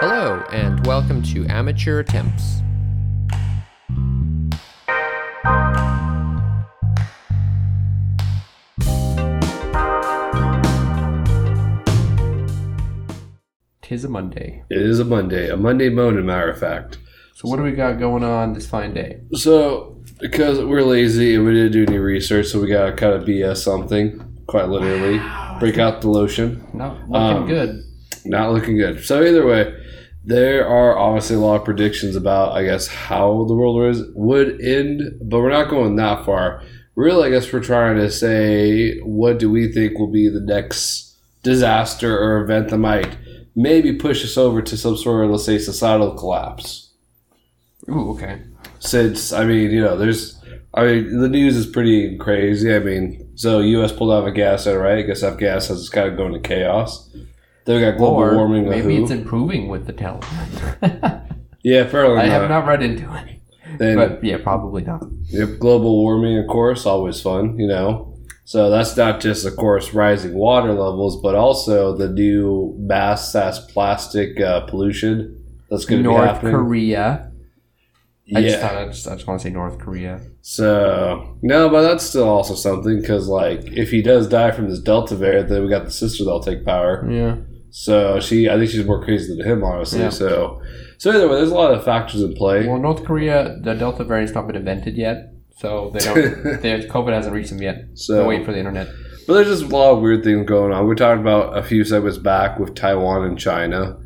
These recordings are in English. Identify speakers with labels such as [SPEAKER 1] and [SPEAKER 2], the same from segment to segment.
[SPEAKER 1] Hello, and welcome to Amateur Attempts. Tis a Monday.
[SPEAKER 2] It is a Monday, a Monday moan, a matter of fact.
[SPEAKER 1] So, what do we got going on this fine day?
[SPEAKER 2] So, because we're lazy and we didn't do any research, so we gotta kind of BS something, quite literally. Break out the lotion.
[SPEAKER 1] Not looking
[SPEAKER 2] Um,
[SPEAKER 1] good.
[SPEAKER 2] Not looking good. So, either way, there are obviously a lot of predictions about, I guess, how the world was, would end, but we're not going that far. Really, I guess we're trying to say what do we think will be the next disaster or event that might maybe push us over to some sort of, let's say, societal collapse.
[SPEAKER 1] Ooh, okay.
[SPEAKER 2] since I mean, you know, there's I mean, the news is pretty crazy. I mean, so U.S. pulled out of Afghanistan, right? I guess Afghanistan is kind of going to chaos. Then we got global
[SPEAKER 1] or
[SPEAKER 2] warming.
[SPEAKER 1] maybe it's improving with the talent.
[SPEAKER 2] yeah, fairly.
[SPEAKER 1] I
[SPEAKER 2] not.
[SPEAKER 1] have not read into it,
[SPEAKER 2] Then
[SPEAKER 1] but yeah, probably not.
[SPEAKER 2] yep, global warming, of course, always fun, you know. So that's not just, of course, rising water levels, but also the new mass ass plastic uh, pollution that's going to be
[SPEAKER 1] North
[SPEAKER 2] happening.
[SPEAKER 1] Korea. I
[SPEAKER 2] yeah.
[SPEAKER 1] just I just, I just want to say North Korea.
[SPEAKER 2] So no, but that's still also something because like if he does die from this Delta variant, then we got the sister that'll take power.
[SPEAKER 1] Yeah.
[SPEAKER 2] So she, I think she's more crazy than him, honestly.
[SPEAKER 1] Yeah.
[SPEAKER 2] So, so either way, there's a lot of factors in play.
[SPEAKER 1] Well, North Korea, the Delta variant's not been invented yet, so they don't. COVID hasn't reached them yet.
[SPEAKER 2] So,
[SPEAKER 1] They're waiting for the internet.
[SPEAKER 2] but there's just a lot of weird things going on. We talked about a few segments back with Taiwan and China.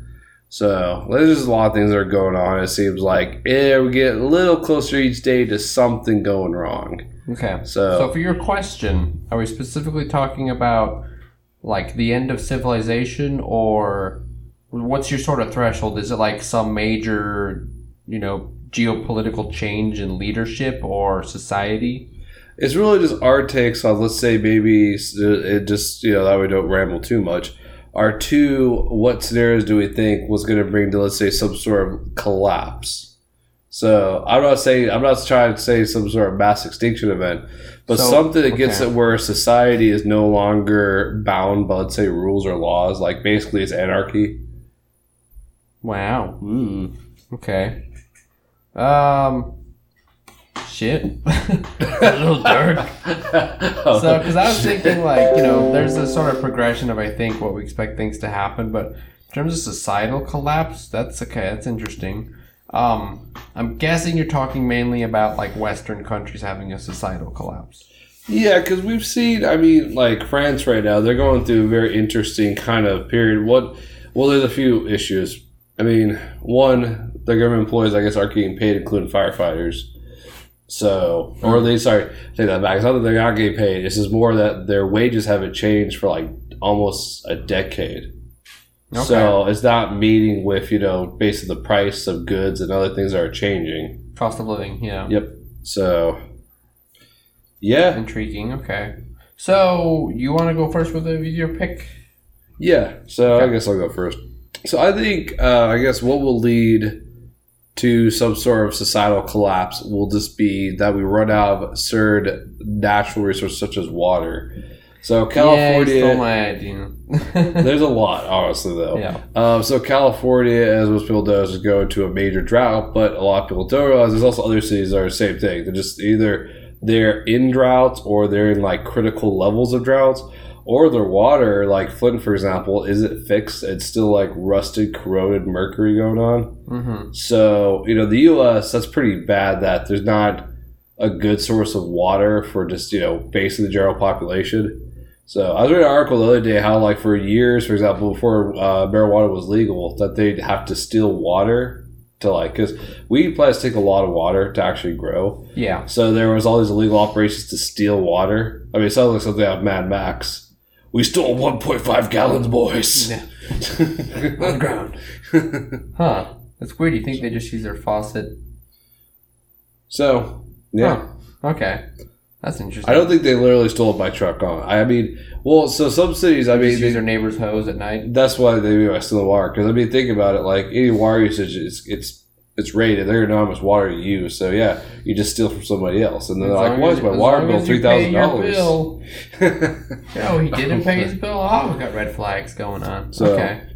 [SPEAKER 2] So there's just a lot of things that are going on. It seems like yeah, we get a little closer each day to something going wrong.
[SPEAKER 1] Okay.
[SPEAKER 2] So,
[SPEAKER 1] So for your question, are we specifically talking about like the end of civilization, or what's your sort of threshold? Is it like some major, you know, geopolitical change in leadership or society?
[SPEAKER 2] It's really just our takes on, let's say, maybe it just, you know, that we don't ramble too much. Our two, what scenarios do we think was going to bring to, let's say, some sort of collapse? So I'm not saying, I'm not trying to say some sort of mass extinction event, but
[SPEAKER 1] So,
[SPEAKER 2] something that gets
[SPEAKER 1] okay.
[SPEAKER 2] it where society is no longer bound by, let's say, rules or laws. Like basically it's anarchy.
[SPEAKER 1] Wow. Ooh. Okay. Um. Shit. a little dark. So, because I was thinking, like, you know, there's a sort of progression of, I think, what we expect things to happen, but in terms of societal collapse, that's okay. That's interesting. Um, I'm guessing you're talking mainly about like Western countries having a societal collapse.
[SPEAKER 2] Yeah, because we've seen. I mean, like France right now, they're going through a very interesting kind of period. What? Well, there's a few issues. I mean, one, the government employees, I guess, aren't getting paid, including firefighters. So, or they sorry, take that back. It's not that they're not getting paid. It's just more that their wages haven't changed for like almost a decade.
[SPEAKER 1] Okay.
[SPEAKER 2] So it's not meeting with you know basically the price of goods and other things that are changing.
[SPEAKER 1] Cost of living, yeah.
[SPEAKER 2] Yep. So, yeah,
[SPEAKER 1] Intriguing. Okay. So you want to go first with, the, with your pick?
[SPEAKER 2] Yeah, so I guess I'll go first. So I think, uh, I guess what will lead to some sort of societal collapse will just be that we run out of certain natural resources such as water. So California,
[SPEAKER 1] Yeah, stole my idea.
[SPEAKER 2] there's a lot, honestly, though.
[SPEAKER 1] yeah.
[SPEAKER 2] Um, so California, as most people know, is going to a major drought, but a lot of people don't realize there's also other cities that are the same thing. They're just either they're in droughts or they're in like critical levels of droughts, or their water, like Flint, for example, isn't fixed. It's still like rusted, corroded mercury going on.
[SPEAKER 1] Mm-hmm.
[SPEAKER 2] So you know, the U.S. that's pretty bad that there's not a good source of water for just you know basically the general population. So I was reading an article the other day how like for years, for example, before uh, marijuana was legal, that they'd have to steal water to like because weed plants take a lot of water to actually grow.
[SPEAKER 1] Yeah.
[SPEAKER 2] So there was all these illegal operations to steal water. I mean, it sounds like something out of Mad Max. We stole 1.5 gallons, boys.
[SPEAKER 1] Yeah. On the ground. Huh. That's weird. You think they just use their faucet?
[SPEAKER 2] so yeah.
[SPEAKER 1] Huh. Okay. That's interesting.
[SPEAKER 2] I don't think they literally stole by truck on. I mean, well, so some cities, I mean, they,
[SPEAKER 1] use their neighbor's hose at night.
[SPEAKER 2] that's why they stealing water. Because I mean, think about it. Like any water usage, it's it's it's rated. They're gonna know how much water you use. So yeah, you just steal from somebody else, and they're
[SPEAKER 1] As
[SPEAKER 2] like, "Why is my water bill three thousand dollars?"
[SPEAKER 1] bill. No, he didn't pay his bill. Oh, we got red flags going on.
[SPEAKER 2] So-
[SPEAKER 1] okay.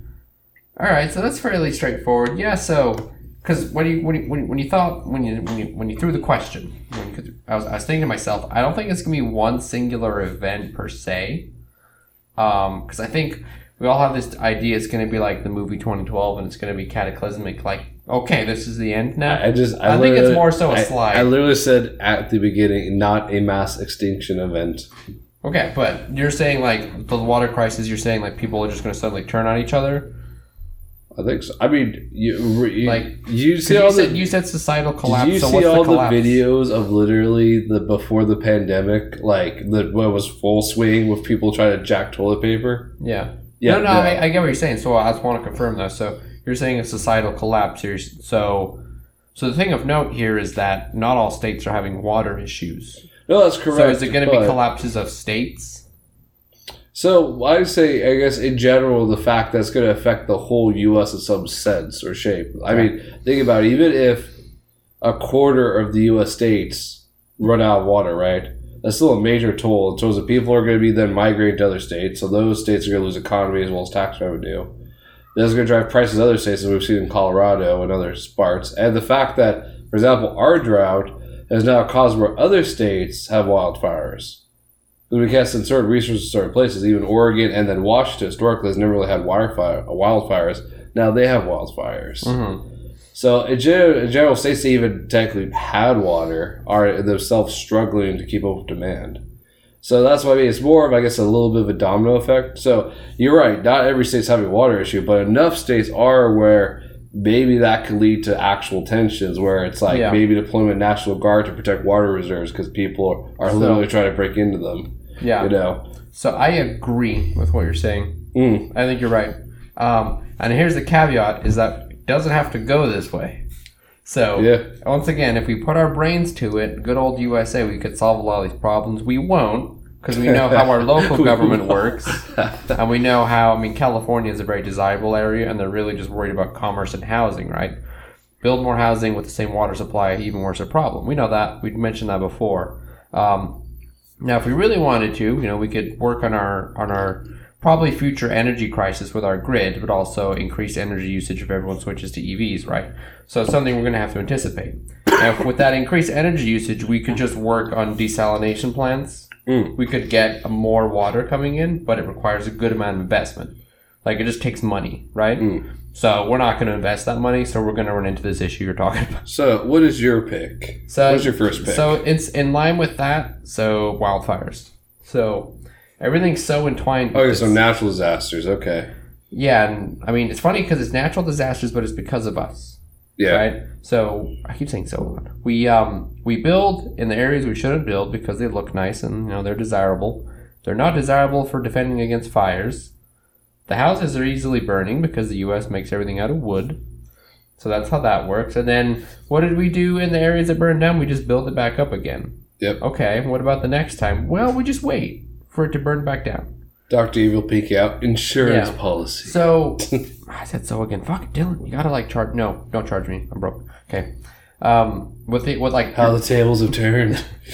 [SPEAKER 1] All right, so that's fairly straightforward. Yeah, so because when you when you, when you, when you thought when you when you when you threw the question, when, I was I was thinking to myself, I don't think it's gonna be one singular event per se, um, because I think we all have this idea it's gonna be like the movie 2012, and it's gonna be cataclysmic. Like, okay, this is the end now.
[SPEAKER 2] I just I,
[SPEAKER 1] I think it's more so a
[SPEAKER 2] I-
[SPEAKER 1] slide.
[SPEAKER 2] I, literally said at the beginning, not a mass extinction event.
[SPEAKER 1] Okay, but you're saying like the water crisis. You're saying like people are just gonna suddenly turn on each other.
[SPEAKER 2] I think so. I mean, you, you
[SPEAKER 1] Like,
[SPEAKER 2] you see
[SPEAKER 1] You
[SPEAKER 2] all
[SPEAKER 1] said,
[SPEAKER 2] the
[SPEAKER 1] you said societal collapse.
[SPEAKER 2] Did you
[SPEAKER 1] so
[SPEAKER 2] see
[SPEAKER 1] what's
[SPEAKER 2] all
[SPEAKER 1] the
[SPEAKER 2] the, videos of literally the before the pandemic, like the what was full swing with people trying to jack toilet paper?
[SPEAKER 1] Yeah.
[SPEAKER 2] Yeah,
[SPEAKER 1] no, no,
[SPEAKER 2] yeah.
[SPEAKER 1] I, I get what you're saying. So I just want to confirm though. So you're saying a societal collapse here. So, so the thing of note here is that not all states are having water issues.
[SPEAKER 2] No, that's correct.
[SPEAKER 1] So is it going to be collapses of states?
[SPEAKER 2] So I say, I guess in general, the fact that's going to affect the whole U.S. in some sense or shape. I mean, think about it. Even if a quarter of the U.S. states run out of water, right? That's still a major toll. It shows that people are going to be then migrating to other states. So those states are going to lose economy as well as tax revenue. That's going to drive prices in other states, as we've seen in Colorado and other parts. And the fact that, for example, our drought has now caused where other states have wildfires. Can't send certain resources to certain places, even Oregon and then Washington historically has never really had wildfire, wildfires. Now they have wildfires.
[SPEAKER 1] Mm-hmm.
[SPEAKER 2] So in general, in general, states that even technically had water are themselves struggling to keep up with demand. So that's why I mean it's more of I guess a little bit of a domino effect. So you're right, not every state's having a water issue, but enough states are where maybe that could lead to actual tensions where it's like
[SPEAKER 1] Yeah.
[SPEAKER 2] maybe deployment National Guard to protect water reserves because people are, are
[SPEAKER 1] So-
[SPEAKER 2] literally trying to break into them.
[SPEAKER 1] Yeah.
[SPEAKER 2] You know.
[SPEAKER 1] So I agree with what you're saying.
[SPEAKER 2] Mm.
[SPEAKER 1] I think you're right. Um, and here's the caveat: is that it doesn't have to go this way. So
[SPEAKER 2] Yeah.
[SPEAKER 1] once again, if we put our brains to it, good old USA, we could solve a lot of these problems. We won't because we know how our local government works, and we know how. I mean, California is a very desirable area, and they're really just worried about commerce and housing, right? Build more housing with the same water supply, even worse a problem. We know that. We mentioned that before. Um, now, if we really wanted to, you know, we could work on our on our probably future energy crisis with our grid, but also increase energy usage if everyone switches to EVs, right? So it's something we're going to have to anticipate. Now, if with that increased energy usage, we could just work on desalination plants.
[SPEAKER 2] Mm.
[SPEAKER 1] We could get more water coming in, but it requires a good amount of investment. Like it just takes money, right?
[SPEAKER 2] Mm.
[SPEAKER 1] So we're not going to invest that money. So we're going to run into this issue you're talking about.
[SPEAKER 2] So what is your pick?
[SPEAKER 1] So
[SPEAKER 2] What's your first pick?
[SPEAKER 1] So it's in line with that. So wildfires. So everything's so entwined.
[SPEAKER 2] okay, so natural disasters. Okay.
[SPEAKER 1] yeah, and I mean it's funny because it's natural disasters, but it's because of us,
[SPEAKER 2] Yeah.
[SPEAKER 1] right? So I keep saying so. We um we build in the areas we shouldn't build because they look nice and you know they're desirable. They're not desirable for defending against fires. The houses are easily burning because the U.S. makes everything out of wood. So that's how that works. And then what did we do in the areas that burned down? We just build it back up again.
[SPEAKER 2] Yep.
[SPEAKER 1] Okay, what about the next time? Well, we just wait for it to burn back down.
[SPEAKER 2] Doctor Evil peek out insurance
[SPEAKER 1] Yeah.
[SPEAKER 2] policy.
[SPEAKER 1] So I said so again. Fuck Dylan, you gotta like charge. No, don't charge me. I'm broke. Okay. Um, with the with like
[SPEAKER 2] How the tables have turned.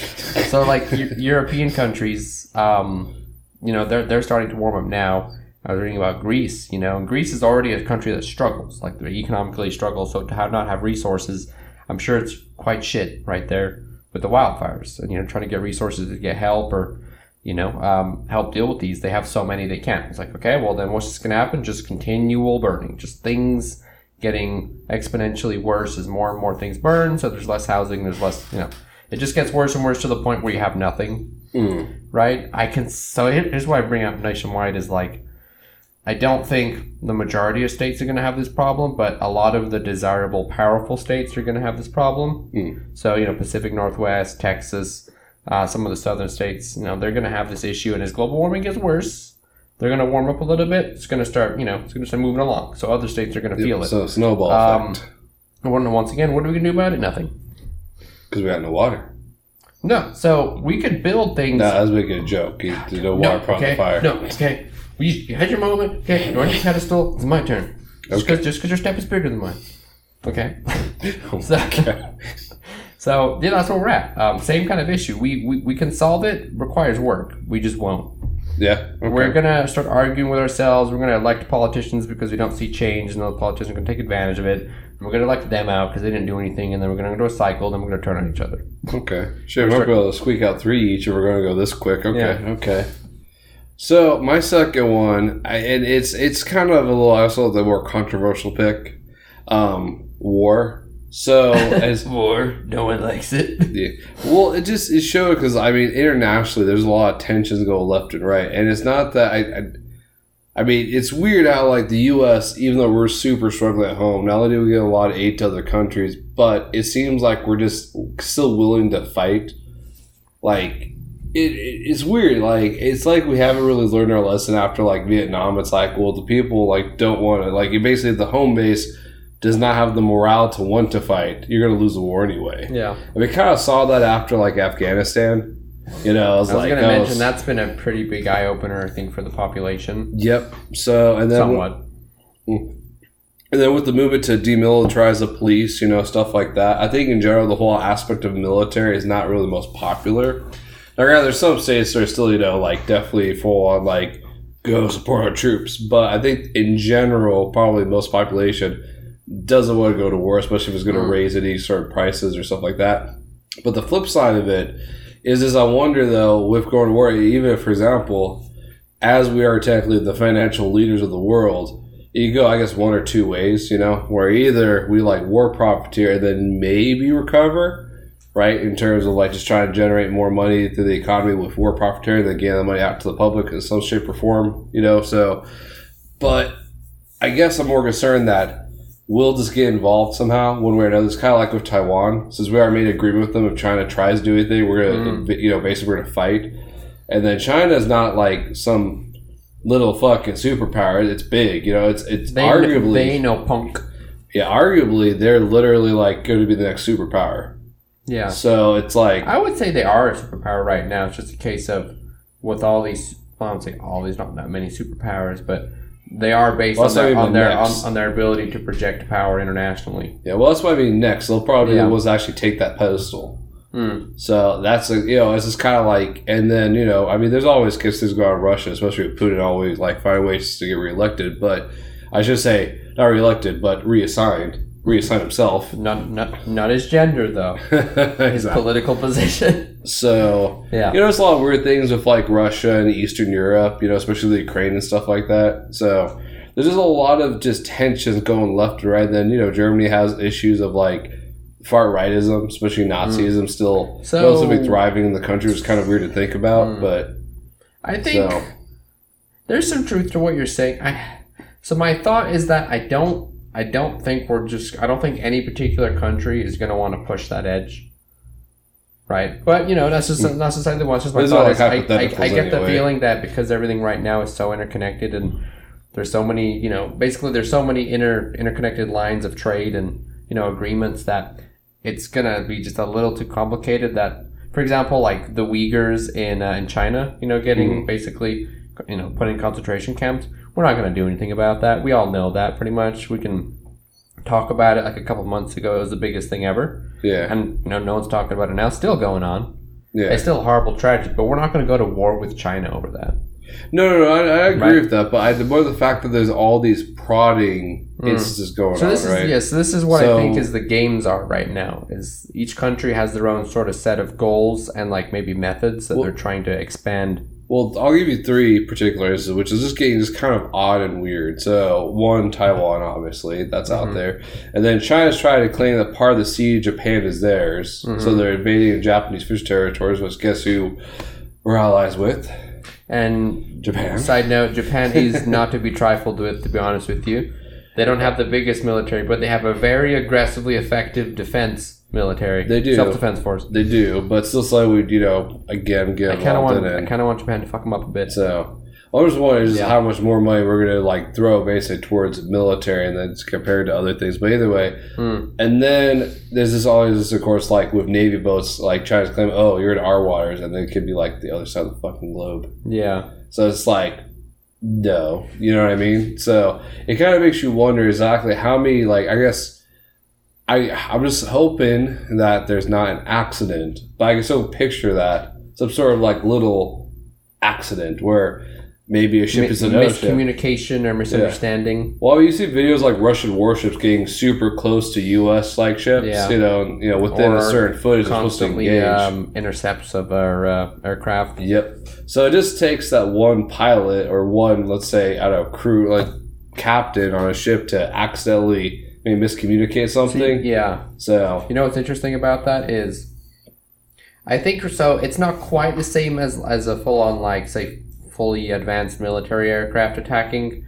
[SPEAKER 1] so like Eu- European countries, um, you know, they're they're starting to warm up now. I was reading about Greece. You know, and Greece is already a country that struggles, like they economically struggles. So to have not have resources, I'm sure it's quite shit right there with the wildfires, and you know, trying to get resources to get help or you know, um, help deal with these. They have so many they can't. It's like, okay, well then what's just gonna happen? Just continual burning, just things getting exponentially worse as more and more things burn. So there's less housing. There's less, you know, it just gets worse and worse to the point where you have nothing
[SPEAKER 2] Mm.
[SPEAKER 1] right? I can so here- here's why I bring up nationwide is like I don't think the majority of states are going to have this problem, but a lot of the desirable, powerful states are going to have this problem.
[SPEAKER 2] Mm.
[SPEAKER 1] So you know, Pacific Northwest, Texas, uh, some of the southern states, you know, they're going to have this issue, and as global warming gets worse, they're going to warm up a little bit. It's going to start, you know, it's going to start moving along. So other states are going to feel it.
[SPEAKER 2] So snowball
[SPEAKER 1] Um,
[SPEAKER 2] effect.
[SPEAKER 1] Once again, what are we going to do about it? Nothing.
[SPEAKER 2] Because we got no water.
[SPEAKER 1] No. So we could build things.
[SPEAKER 2] No, I was making a joke. You- There's no water on
[SPEAKER 1] okay.
[SPEAKER 2] fire.
[SPEAKER 1] No, okay. You, you had your moment. Okay, you're on your pedestal. It's my turn. Just because your step is bigger than mine. Okay.
[SPEAKER 2] Oh
[SPEAKER 1] So-
[SPEAKER 2] God.
[SPEAKER 1] So yeah, that's where we're at. Um, same kind of issue. We, we we can solve it. Requires work. We just won't.
[SPEAKER 2] Yeah. okay.
[SPEAKER 1] We're gonna start arguing with ourselves. We're gonna elect politicians because we don't see change, and the politicians are gonna take advantage of it. And we're gonna elect them out because they didn't do anything, and then we're gonna go to a cycle. Then we're gonna turn on each other.
[SPEAKER 2] Okay. Sure. We might be able to squeak out three each if we're going to go this quick. Okay.
[SPEAKER 1] Yeah.
[SPEAKER 2] Okay. So my second one, I, and it's it's kind of a little also the more controversial pick, um, war. So as
[SPEAKER 1] war, no one likes it.
[SPEAKER 2] yeah, well, it just it showed because I mean internationally there's a lot of tensions going left and right, and it's not that I, I. I mean, it's weird how like the U.S., even though we're super struggling at home, not only do we get a lot of aid to other countries, but it seems like we're just still willing to fight. Like it, it, it's weird. Like it's like we haven't really learned our lesson after like Vietnam. It's like, well, the people like don't want to. Like you basically the home base does not have the morale to want to fight. You're gonna lose the war anyway.
[SPEAKER 1] Yeah,
[SPEAKER 2] And we kind of saw that after like Afghanistan. You know, I was,
[SPEAKER 1] I was
[SPEAKER 2] like,
[SPEAKER 1] gonna
[SPEAKER 2] oh,
[SPEAKER 1] mention that's been a pretty big eye opener, I think, for the population.
[SPEAKER 2] Yep. So and then
[SPEAKER 1] Somewhat. Mm.
[SPEAKER 2] And then with the movement to demilitarize the police, you know, stuff like that. I think in general, the whole aspect of military is not really the most popular. Now, granted, there's some states that are still, you know, like definitely full on like go support our troops. But I think in general, probably most population doesn't want to go to war, especially if it's going to
[SPEAKER 1] Mm.
[SPEAKER 2] raise any sort of prices or stuff like that. But the flip side of it is, is I wonder though, with going to war, even if, for example, as we are technically the financial leaders of the world, you go, I guess, one or two ways, you know, where either we like war profiteer and then maybe recover, right, in terms of like just trying to generate more money through the economy with war profiteering, and then getting the money out to the public in some shape or form, you know. So, but I guess I'm more concerned that we'll just get involved somehow, one way or another. It's kind of like with Taiwan, since we already made an agreement with them if China tries to do anything, we're gonna, mm. you know, basically we're gonna fight. And then China is not like some little fucking superpower. It's big, you know. It's it's
[SPEAKER 1] They,
[SPEAKER 2] arguably
[SPEAKER 1] they know punk.
[SPEAKER 2] yeah, arguably they're literally like going to be the next superpower.
[SPEAKER 1] Yeah,
[SPEAKER 2] So it's like
[SPEAKER 1] I would say they are a superpower right now. It's just a case of with all these. Well, I don't say all these, not that many superpowers, but they are based
[SPEAKER 2] Well,
[SPEAKER 1] on their on their, on, on their ability to project power internationally.
[SPEAKER 2] yeah, well that's what I mean. Next, they'll probably
[SPEAKER 1] Yeah.
[SPEAKER 2] be the ones that actually take that pedestal.
[SPEAKER 1] Mm.
[SPEAKER 2] So that's a you know it's just kind of like and then you know I mean there's always kisses going on Russia, especially with Putin always like find ways to get reelected. But I should say not reelected, but reassigned, reassigned himself.
[SPEAKER 1] Not not not his gender though. His
[SPEAKER 2] Exactly.
[SPEAKER 1] political position.
[SPEAKER 2] So
[SPEAKER 1] Yeah.
[SPEAKER 2] You know, there's a lot of weird things with like Russia and Eastern Europe, you know, especially the Ukraine and stuff like that. So there's just a lot of just tensions going left and right. Then, you know, Germany has issues of like far rightism, especially Nazism, still
[SPEAKER 1] So-
[SPEAKER 2] relatively thriving in the country. It's kind of weird to think about,
[SPEAKER 1] Mm.
[SPEAKER 2] but
[SPEAKER 1] I think
[SPEAKER 2] so
[SPEAKER 1] there's some truth to what you're saying. I so my thought is that I don't I don't think we're just I don't think any particular country is going to want to push that edge. Right, but you know that's just not necessarily. It's just my thought. is I, I, I get the feeling that because everything right now is so interconnected and there's so many you know basically there's so many inter interconnected lines of trade and you know agreements that it's gonna be just a little too complicated. That for example, like the Uyghurs in uh, in China, you know, getting
[SPEAKER 2] Mm-hmm.
[SPEAKER 1] basically you know put in concentration camps. We're not gonna do anything about that. We all know that pretty much. We can talk about it like a couple months ago. It was the biggest thing ever,
[SPEAKER 2] yeah.
[SPEAKER 1] and you know no one's talking about it now. It's still going on.
[SPEAKER 2] Yeah.
[SPEAKER 1] It's still a horrible tragedy, but we're not going to go to war with China over that.
[SPEAKER 2] No, no, no. I, I agree
[SPEAKER 1] Right.
[SPEAKER 2] with that, but I, the more the fact that there's all these prodding instances going
[SPEAKER 1] Mm. So
[SPEAKER 2] on,
[SPEAKER 1] this
[SPEAKER 2] right?
[SPEAKER 1] is yeah. So this is what
[SPEAKER 2] So-
[SPEAKER 1] I think is the games are right now. Is each country has their own sort of set of goals and like maybe methods that
[SPEAKER 2] Well-
[SPEAKER 1] they're trying to expand.
[SPEAKER 2] Well, I'll give you three particulars, which is just getting just kind of odd and weird. So, one, Taiwan, obviously, that's
[SPEAKER 1] Mhm.
[SPEAKER 2] out there. And then China's trying to claim that part of the sea of Japan is theirs.
[SPEAKER 1] Mhm.
[SPEAKER 2] So they're invading Japanese fish territories, which guess who we're allies with?
[SPEAKER 1] And
[SPEAKER 2] Japan.
[SPEAKER 1] side note, Japan is not to be trifled with. To be honest with you, they don't have the biggest military, but they have a very aggressively effective defense military.
[SPEAKER 2] They do.
[SPEAKER 1] self defense force.
[SPEAKER 2] They do, but still slightly, would, you know, again, get
[SPEAKER 1] I kind of
[SPEAKER 2] involved
[SPEAKER 1] want.
[SPEAKER 2] in
[SPEAKER 1] I kind of want Japan to fuck them up a bit.
[SPEAKER 2] So, I was wondering just
[SPEAKER 1] Yeah.
[SPEAKER 2] how much more money we're going to, like, throw basically towards military and then it's compared to other things. But either way,
[SPEAKER 1] Hmm.
[SPEAKER 2] And then there's this always this, of course, like with Navy boats, like trying to claim, oh, you're in our waters, and then it could be like the other side of the fucking globe.
[SPEAKER 1] Yeah.
[SPEAKER 2] So it's like, no, you know what I mean? So it kind of makes you wonder exactly how many, like, I guess, I I'm just hoping that there's not an accident, but I can still picture that some sort of like little accident where maybe a ship
[SPEAKER 1] Mi-
[SPEAKER 2] is ocean.
[SPEAKER 1] miscommunication or misunderstanding.
[SPEAKER 2] Well, you see videos like Russian warships getting super close to U.S. like ships,
[SPEAKER 1] Yeah.
[SPEAKER 2] you know, you know, within
[SPEAKER 1] Or
[SPEAKER 2] a certain footage, they're supposed to engage.
[SPEAKER 1] um, intercepts of our uh, aircraft.
[SPEAKER 2] Yep. So it just takes that one pilot or one, let's say, out of crew, like captain on a ship to accidentally maybe miscommunicate something.
[SPEAKER 1] Yeah.
[SPEAKER 2] So
[SPEAKER 1] You know what's interesting about that is, I think so. It's not quite the same as as a full on like say fully advanced military aircraft attacking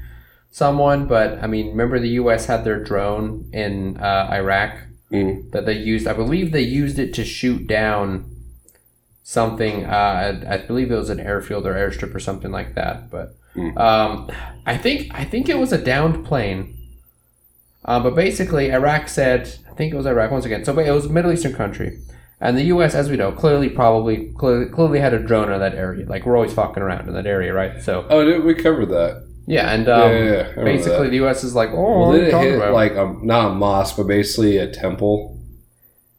[SPEAKER 1] someone, but I mean, remember the U.S. had their drone in uh, Iraq
[SPEAKER 2] mm,
[SPEAKER 1] that they used. I believe they used it to shoot down something. Uh, I, I believe it was an airfield or airstrip or something like that. But
[SPEAKER 2] Hmm.
[SPEAKER 1] um, I think I think it was a downed plane. Uh, but basically, Iraq said I think it was Iraq once again. So it was a Middle Eastern country, and the U.S., as we know, clearly probably clearly, clearly had a drone in that area. Like we're always fucking around in that area, right? So
[SPEAKER 2] oh, did we covered that?
[SPEAKER 1] yeah, and um,
[SPEAKER 2] yeah, yeah, yeah.
[SPEAKER 1] Basically
[SPEAKER 2] that.
[SPEAKER 1] the U.S. is like, oh,
[SPEAKER 2] Well,
[SPEAKER 1] what are
[SPEAKER 2] did it hit
[SPEAKER 1] about?
[SPEAKER 2] like a, not a mosque, but basically a temple?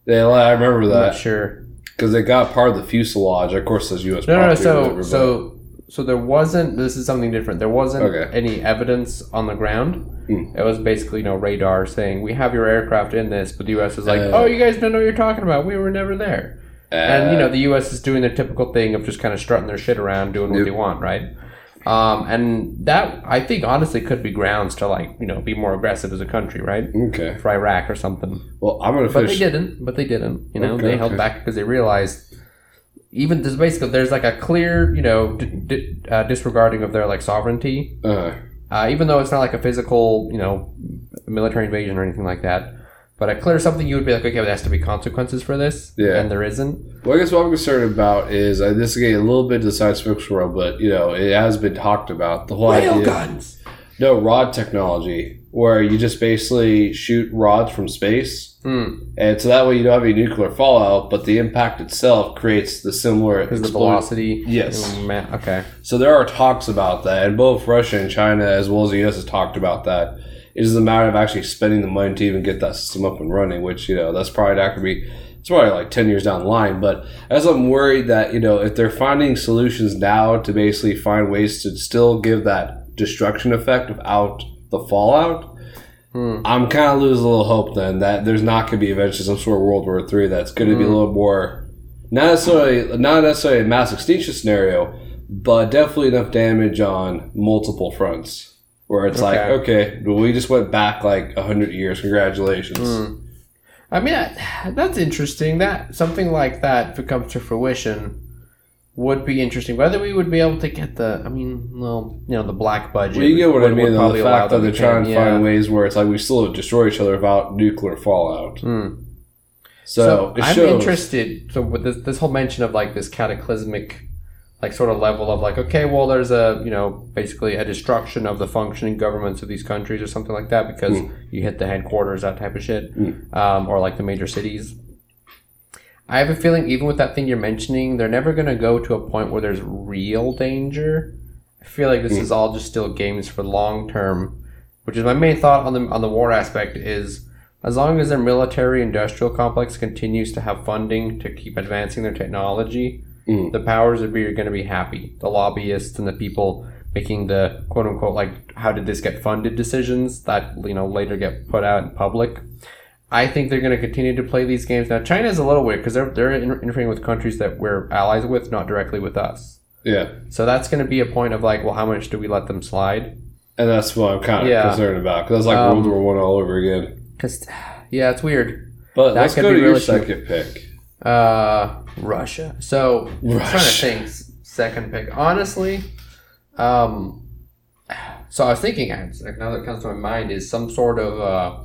[SPEAKER 2] Yeah, I remember that
[SPEAKER 1] sure.
[SPEAKER 2] because they got part of the fuselage. Of course, says U.S.
[SPEAKER 1] No, no, no. So, so, so there wasn't. This is something different. There wasn't
[SPEAKER 2] Okay.
[SPEAKER 1] any evidence on the ground.
[SPEAKER 2] Hmm.
[SPEAKER 1] It was basically, you know, radar saying we have your aircraft in this, but the U.S. is like,
[SPEAKER 2] Uh.
[SPEAKER 1] oh, you guys don't know what you're talking about. We were never there. and you know, the U.S. is doing their typical thing of just kind of strutting their shit around, doing what they want, right? Um, and that I think honestly could be grounds to like you know be more aggressive as a country, right?
[SPEAKER 2] okay.
[SPEAKER 1] For Iraq or something.
[SPEAKER 2] Well, I'm gonna
[SPEAKER 1] But they didn't. But they didn't. You know,
[SPEAKER 2] Okay,
[SPEAKER 1] they held
[SPEAKER 2] okay.
[SPEAKER 1] back because they realized even there's basically there's like a clear you know d- d- uh, disregarding of their like sovereignty.
[SPEAKER 2] Uh,
[SPEAKER 1] Uh, even though it's not like a physical you know military invasion or anything like that. But a clear something you would be like, okay, there has to be consequences for this,
[SPEAKER 2] Yeah.
[SPEAKER 1] and there isn't.
[SPEAKER 2] Well, I guess what I'm concerned about is uh, this is getting a little bit to the science fiction world, but you know it has been talked about. The whole idea,
[SPEAKER 1] guns.
[SPEAKER 2] no rod technology, where you just basically shoot rods from space,
[SPEAKER 1] Hmm.
[SPEAKER 2] and so that way you don't have any nuclear fallout, but the impact itself creates the similar
[SPEAKER 1] the velocity.
[SPEAKER 2] Yes.
[SPEAKER 1] Okay.
[SPEAKER 2] So there are talks about that, and both Russia and China, as well as the U.S., has talked about that. It is a matter of actually spending the money to even get that system up and running, which you know that's probably not going to be. It's probably like ten years down the line, but as I'm worried that you know if they're finding solutions now to basically find ways to still give that destruction effect without the fallout,
[SPEAKER 1] Hmm.
[SPEAKER 2] I'm kind of losing a little hope then that there's not going to be eventually some sort of World War Three that's going to be a
[SPEAKER 1] Hmm.
[SPEAKER 2] little more not necessarily not necessarily a mass extinction scenario, but definitely enough damage on multiple fronts where it's like
[SPEAKER 1] Okay.
[SPEAKER 2] okay, we just went back like hundred years. Congratulations.
[SPEAKER 1] Hmm. I mean, that's interesting. That something like that, if it comes to fruition, would be interesting. Whether we would be able to get the, I mean, well, you know, the black budget.
[SPEAKER 2] Well, you get what I mean. Though, the fact that they're trying to
[SPEAKER 1] can,
[SPEAKER 2] find ways where it's like we still destroy each other without nuclear fallout.
[SPEAKER 1] Hmm.
[SPEAKER 2] So,
[SPEAKER 1] So, I'm
[SPEAKER 2] shows.
[SPEAKER 1] interested. So with this, this whole mention of like this cataclysmic, like sort of level of like, okay, well, there's a you know basically a destruction of the functioning governments of these countries or something like that because
[SPEAKER 2] Hmm.
[SPEAKER 1] you hit the headquarters, that type of shit,
[SPEAKER 2] Hmm.
[SPEAKER 1] um, or like the major cities. I have a feeling even with that thing you're mentioning, they're never going to go to a point where there's real danger. I feel like this
[SPEAKER 2] Hmm.
[SPEAKER 1] is all just still games for long term, which is my main thought on the on the war aspect is as long as their military industrial complex continues to have funding to keep advancing their technology,
[SPEAKER 2] Mm.
[SPEAKER 1] the powers that be are going to be happy. The lobbyists and the people making the quote unquote like how did this get funded decisions that you know later get put out in public. I think they're going to continue to play these games. Now China is a little weird because they're they're interfering with countries that we're allies with, not directly with us.
[SPEAKER 2] yeah,
[SPEAKER 1] So that's going to be a point of like, well, how much do we let them slide?
[SPEAKER 2] and that's what I'm kind of
[SPEAKER 1] Yeah.
[SPEAKER 2] concerned about because that's like
[SPEAKER 1] Um,
[SPEAKER 2] World War One all over again.
[SPEAKER 1] Because yeah, it's weird.
[SPEAKER 2] But
[SPEAKER 1] that
[SPEAKER 2] let's
[SPEAKER 1] could
[SPEAKER 2] go
[SPEAKER 1] be
[SPEAKER 2] to your
[SPEAKER 1] really
[SPEAKER 2] second pick.
[SPEAKER 1] Uh, Russia. So I'm trying to think. Second pick, honestly. Um, so I was thinking, like, now that comes to my mind is some sort of uh,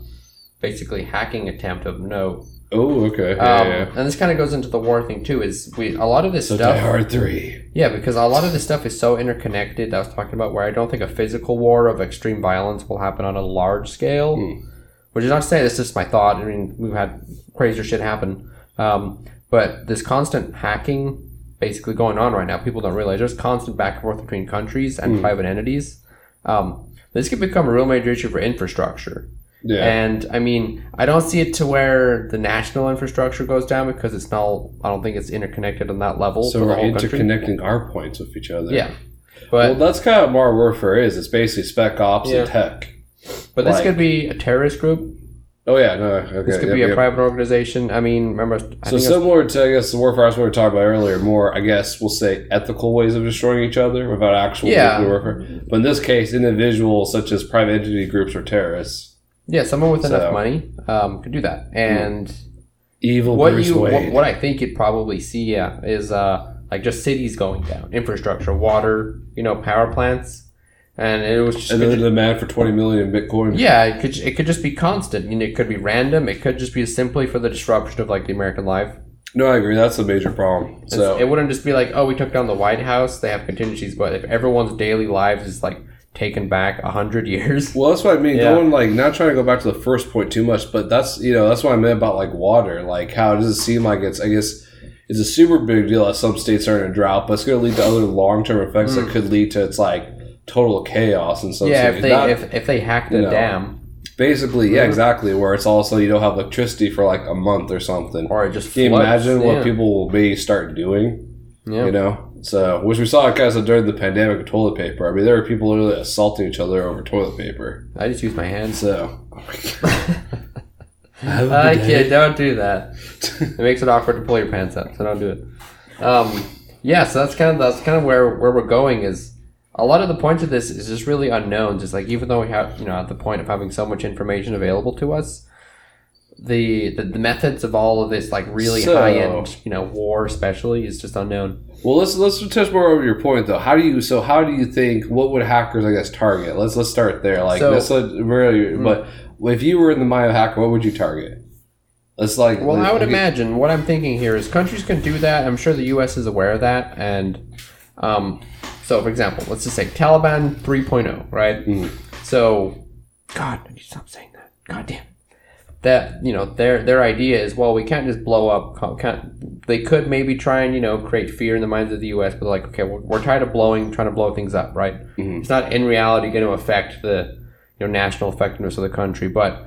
[SPEAKER 1] basically hacking attempt of note.
[SPEAKER 2] Oh, okay. Yeah,
[SPEAKER 1] Um,
[SPEAKER 2] yeah.
[SPEAKER 1] and this kind of goes into the war thing too. Is we a lot of this
[SPEAKER 2] So
[SPEAKER 1] stuff.
[SPEAKER 2] Die Hard Three.
[SPEAKER 1] Yeah, because a lot of this stuff is so interconnected. I was talking about where I don't think a physical war of extreme violence will happen on a large scale.
[SPEAKER 2] Hmm.
[SPEAKER 1] Which is not to say this is just my thought. I mean, we've had crazier shit happen. Um, but this constant hacking basically going on right now, people don't realize there's constant back and forth between countries and
[SPEAKER 2] Hmm.
[SPEAKER 1] private entities. Um, this could become a real major issue for infrastructure.
[SPEAKER 2] Yeah.
[SPEAKER 1] And I mean, I don't see it to where the national infrastructure goes down because it's not. I don't think it's interconnected on that level.
[SPEAKER 2] so
[SPEAKER 1] for the
[SPEAKER 2] we're
[SPEAKER 1] whole country.
[SPEAKER 2] our points with each other.
[SPEAKER 1] Yeah,
[SPEAKER 2] well,
[SPEAKER 1] but
[SPEAKER 2] that's kind of what modern warfare is. It's basically spec ops
[SPEAKER 1] Yeah.
[SPEAKER 2] and tech.
[SPEAKER 1] but this
[SPEAKER 2] like-
[SPEAKER 1] could be a terrorist group.
[SPEAKER 2] Oh yeah, no, okay.
[SPEAKER 1] This could
[SPEAKER 2] yep,
[SPEAKER 1] be a
[SPEAKER 2] yep.
[SPEAKER 1] private organization. I mean, remember? I
[SPEAKER 2] So similar to I guess the warfare I was talking about earlier, more I guess we'll say ethical ways of destroying each other without actual
[SPEAKER 1] Yeah.
[SPEAKER 2] nuclear warfare. But in this case, individuals such as private entity groups or terrorists,
[SPEAKER 1] yeah, someone with enough money um, could do that. And
[SPEAKER 2] evil
[SPEAKER 1] what
[SPEAKER 2] Bruce
[SPEAKER 1] you what,
[SPEAKER 2] Wayne.
[SPEAKER 1] what I think you'd probably see, yeah, is uh, like just cities going down, infrastructure, water, you know, power plants, and it was just
[SPEAKER 2] and then the demand for twenty million in Bitcoin.
[SPEAKER 1] Yeah, it could it could just be constant. You know, it could be random. It could just be simply for the disruption of like the American life.
[SPEAKER 2] No, I agree. That's a major problem.
[SPEAKER 1] It's-
[SPEAKER 2] So
[SPEAKER 1] it wouldn't just be like, oh, we took down the White House. They have contingencies, but if everyone's daily lives is like taken back a hundred years,
[SPEAKER 2] Well, that's what I mean.
[SPEAKER 1] Yeah.
[SPEAKER 2] Going like not trying to go back to the first point too much, but that's you know that's what I meant about like water. Like how does it seem like it's I guess it's a super big deal that some states are in a drought, but it's going to lead to other long term effects that could lead to it's like total chaos and some
[SPEAKER 1] Mm. yeah,
[SPEAKER 2] cities.
[SPEAKER 1] if they
[SPEAKER 2] Not-
[SPEAKER 1] if, if they hacked a
[SPEAKER 2] know,
[SPEAKER 1] dam
[SPEAKER 2] basically, yeah,
[SPEAKER 1] Mhm.
[SPEAKER 2] exactly. Where it's also you don't have electricity for like a month or something.
[SPEAKER 1] or it just
[SPEAKER 2] Can you
[SPEAKER 1] floods,
[SPEAKER 2] imagine
[SPEAKER 1] yeah.
[SPEAKER 2] what people will be start doing?
[SPEAKER 1] Yeah.
[SPEAKER 2] You know, so which we saw guys during the pandemic with toilet paper. I mean, there were people literally assaulting each other over toilet paper.
[SPEAKER 1] I just use my hands.
[SPEAKER 2] So.
[SPEAKER 1] I can't. Don't do that. It makes it awkward to pull your pants up, so don't do it. Um, yeah, so that's kind of that's kind of where where we're going. Is a lot of the point of this is just really unknown. Just like even though we have you know at the point of having so much information available to us, the the, the methods of all of this like really
[SPEAKER 2] So-
[SPEAKER 1] high end you know war especially is just unknown.
[SPEAKER 2] Well, let's let's touch more over your point though. How do you so how do you think what would hackers I guess target? Let's let's start there. Like
[SPEAKER 1] So-
[SPEAKER 2] let, really,
[SPEAKER 1] Mhm.
[SPEAKER 2] but if you were in the mind of hacker, what would you target? Let's like.
[SPEAKER 1] Well, I would imagine what I'm thinking here is countries can do that. I'm sure the U.S. is aware of that, and um, so for example, let's just say Taliban 3.0, right?
[SPEAKER 2] Mhm.
[SPEAKER 1] So, God, I need to stop saying that. God damn. That you know their their idea is well we can't just blow up can't, they could maybe try and you know create fear in the minds of the U.S. but like okay we're, we're tired of blowing trying to blow things up right
[SPEAKER 2] Mhm.
[SPEAKER 1] it's not in reality going to affect the you know national effectiveness of the country but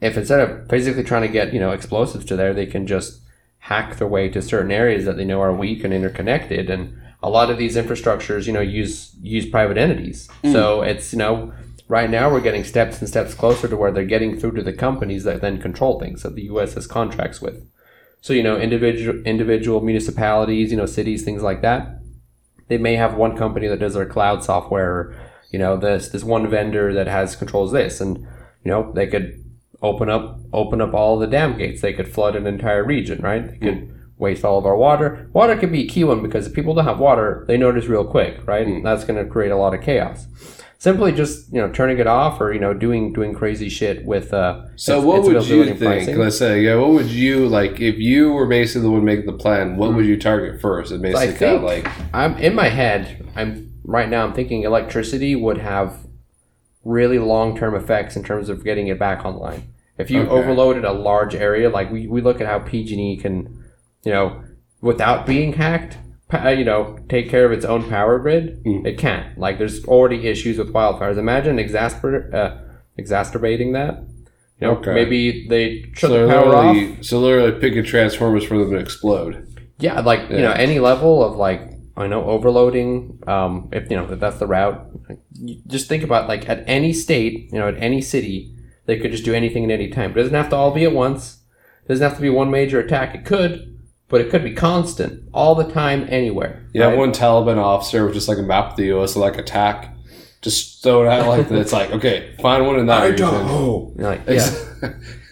[SPEAKER 1] if instead of physically trying to get you know explosives to there, they can just hack their way to certain areas that they know are weak and interconnected. And a lot of these infrastructures, you know, use use private entities. So it's you know, right now we're getting steps and steps closer to where they're getting through to the companies that then control things that the U.S. has contracts with. So you know, individual individual municipalities, you know, cities, things like that. They may have one company that does their cloud software. You know, this this one vendor that has controls this, and you know, they could open up open up all the dam gates. They could flood an entire region, right? They could waste all of our water. Water could be a key one because if people don't have water, they notice real quick, right?
[SPEAKER 2] Mm.
[SPEAKER 1] That's going to create a lot of chaos. Simply just you know turning it off or you know doing doing crazy shit with uh.
[SPEAKER 2] So
[SPEAKER 1] its-
[SPEAKER 2] what
[SPEAKER 1] its
[SPEAKER 2] would you think?
[SPEAKER 1] pricing.
[SPEAKER 2] Let's say, yeah, what would you like if you were basically the one making the plan? What would you target first? And basically, kind of like
[SPEAKER 1] I'm in my head. I'm right now. I'm thinking electricity would have really long term effects in terms of getting it back online. If you
[SPEAKER 2] Okay.
[SPEAKER 1] overloaded a large area, like we, we look at how PG&E can, you know, without being hacked, you know, take care of its own power grid.
[SPEAKER 2] Mm.
[SPEAKER 1] It can't. Like there's already issues with wildfires. Imagine exasper- uh, exacerbating that. You know,
[SPEAKER 2] Okay.
[SPEAKER 1] maybe they shut
[SPEAKER 2] so
[SPEAKER 1] the power off.
[SPEAKER 2] so literally picking transformers for them to explode.
[SPEAKER 1] Yeah, like you know, any level of like I know overloading. Um, if you know if that's the route, just think about like at any state, you know, at any city, they could just do anything at any time. It doesn't have to all be at once. It doesn't have to be one major attack. It could, but it could be constant, all the time, anywhere.
[SPEAKER 2] Yeah,
[SPEAKER 1] right?
[SPEAKER 2] one Taliban officer with just like a map of the U.S. like attack, just throw it out like that. It's like okay, find one in that region.
[SPEAKER 1] You're like yeah,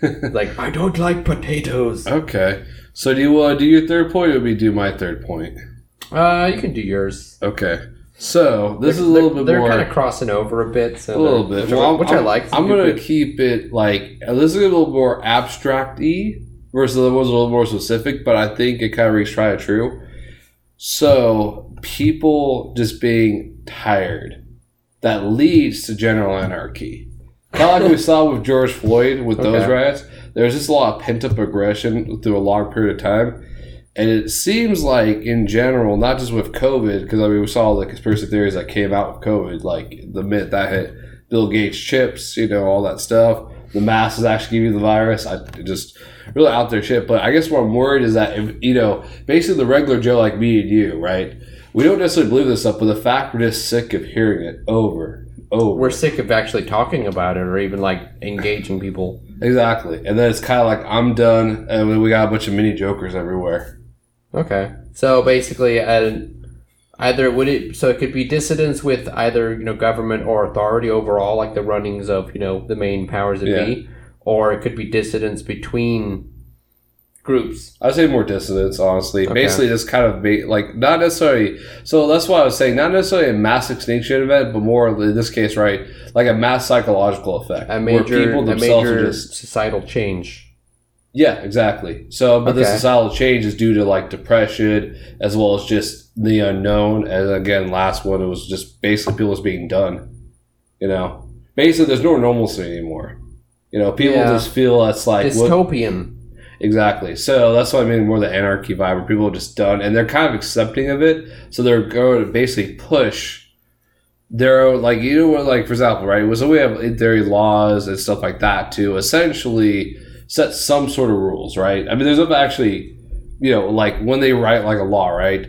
[SPEAKER 1] like I don't like potatoes.
[SPEAKER 2] okay. So do you uh, do your third point, or we do my third point?
[SPEAKER 1] Uh, you can do yours.
[SPEAKER 2] Okay. So this
[SPEAKER 1] They're-
[SPEAKER 2] is a little
[SPEAKER 1] they're-
[SPEAKER 2] bit
[SPEAKER 1] they're kind of crossing over a bit. So
[SPEAKER 2] a little bit,
[SPEAKER 1] which, I-
[SPEAKER 2] Well, I'm-
[SPEAKER 1] which I like. It's a
[SPEAKER 2] I'm gonna
[SPEAKER 1] bit.
[SPEAKER 2] keep it like uh, this is a little more abstract-y versus the other one's a little more specific, but I think it kind of rings tried true. So people just being tired that leads to general anarchy. Kind of like we saw with George Floyd with those
[SPEAKER 1] Okay.
[SPEAKER 2] riots. There's just a lot of pent up aggression through a long period of time. And it seems like, in general, not just with COVID, because I mean, we saw the conspiracy theories that came out with COVID, like the minute that hit Bill Gates chips, you know, all that stuff. the masks actually give you the virus. I just really out there shit. But I guess what I'm worried is that if you know, basically the regular Joe like me and you, right? We don't necessarily believe this stuff, but the fact we're just sick of hearing it over, over.
[SPEAKER 1] We're sick of actually talking about it or even like engaging people.
[SPEAKER 2] exactly, and then it's kind of like I'm done, and we got a bunch of mini jokers everywhere.
[SPEAKER 1] Okay. So basically, uh, either would it so it could be dissidents with either you know government or authority overall, like the runnings of you know the main powers that
[SPEAKER 2] Yeah.
[SPEAKER 1] be, or it could be dissidents between groups.
[SPEAKER 2] I'd say more dissonance, honestly.
[SPEAKER 1] Okay.
[SPEAKER 2] Basically, just kind of be like not necessarily. So that's why I was saying not necessarily a mass extinction event, but more in this case, right, like a mass psychological effect,
[SPEAKER 1] A major, a major
[SPEAKER 2] just
[SPEAKER 1] societal change.
[SPEAKER 2] yeah, exactly. So, but the societal change is due to like depression as well as just the unknown. And again, last one it was just basically people just being done. You know, basically, there's no normalcy anymore. You know, people
[SPEAKER 1] Yeah.
[SPEAKER 2] just feel it's like what,
[SPEAKER 1] Dystopian.
[SPEAKER 2] Exactly. So that's what I mean more the anarchy vibe where people are just done and they're kind of accepting of it. So they're going to basically push their own, like, you know, what, like, for example, right? So we have in theory laws and stuff like that to essentially set some sort of rules, right? I mean, there's actually, you know, like when they write like a law, right?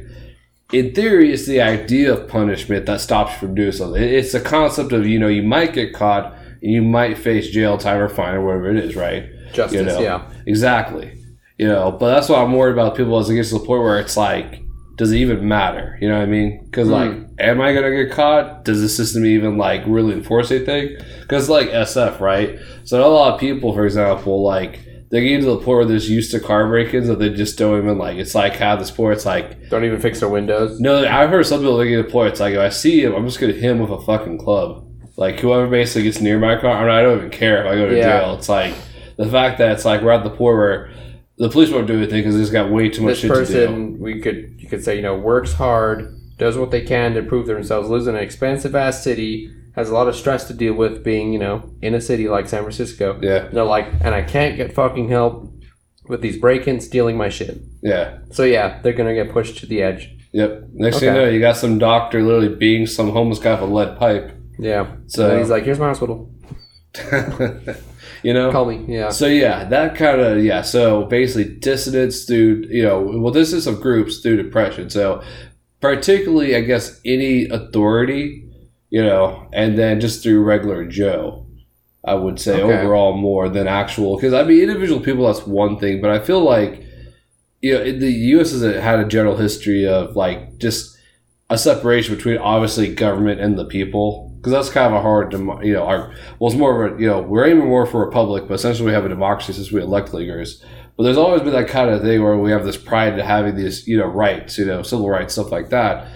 [SPEAKER 2] In theory, it's the idea of punishment that stops you from doing something. It's the concept of, you know, you might get caught you might face jail time or fine or whatever it is, right?
[SPEAKER 1] Justice,
[SPEAKER 2] You know,
[SPEAKER 1] yeah.
[SPEAKER 2] Exactly. You know, but that's why I'm worried about people as it gets to the point where it's like, does it even matter? You know what I mean? Because
[SPEAKER 1] Hmm.
[SPEAKER 2] like, am I gonna get caught? Does the system even like really enforce anything? Because like SF, right? So a lot of people, for example, like they get to the point where there's used to car break-ins that they just don't even like. It's like how this point. It's like
[SPEAKER 1] Don't even fix their windows.
[SPEAKER 2] no. I've heard some people they get to the point. It's like if I see him, I'm just gonna hit him with a fucking club. Like whoever basically gets near my car, I, mean, I don't even care if I go to
[SPEAKER 1] Yeah.
[SPEAKER 2] jail. It's like the fact that it's like we're at the point where the police won't do anything because they just got way too much
[SPEAKER 1] This
[SPEAKER 2] shit to do.
[SPEAKER 1] person, we could you could say, you know, works hard, does what they can to prove themselves, lives in an expensive ass city, has a lot of stress to deal with being, you know, in a city like San Francisco.
[SPEAKER 2] Yeah,
[SPEAKER 1] They're like, and I can't get fucking help with these break-ins stealing my shit.
[SPEAKER 2] yeah,
[SPEAKER 1] So yeah, they're gonna get pushed to the edge.
[SPEAKER 2] yep. Next thing you know, you got some doctor literally beating some homeless guy with a lead pipe.
[SPEAKER 1] Yeah.
[SPEAKER 2] So-
[SPEAKER 1] he's like, here's my hospital.
[SPEAKER 2] you know,
[SPEAKER 1] Call me. Yeah.
[SPEAKER 2] So yeah, that kind of yeah. So basically, dissidents through you know, well, this is of groups through depression. So particularly, I guess any authority, you know, and then just through regular Joe, I would say
[SPEAKER 1] Okay.
[SPEAKER 2] overall more than actual. Because I mean, individual people that's one thing, but I feel like you know, in the U.S. has had a general history of like just a separation between obviously government and the people because that's kind of a hard demo- you know our well it's more of a you know we're aiming more for a republic but essentially we have a democracy since we elect leaders but there's always been that kind of thing where we have this pride to having these you know rights you know civil rights stuff like that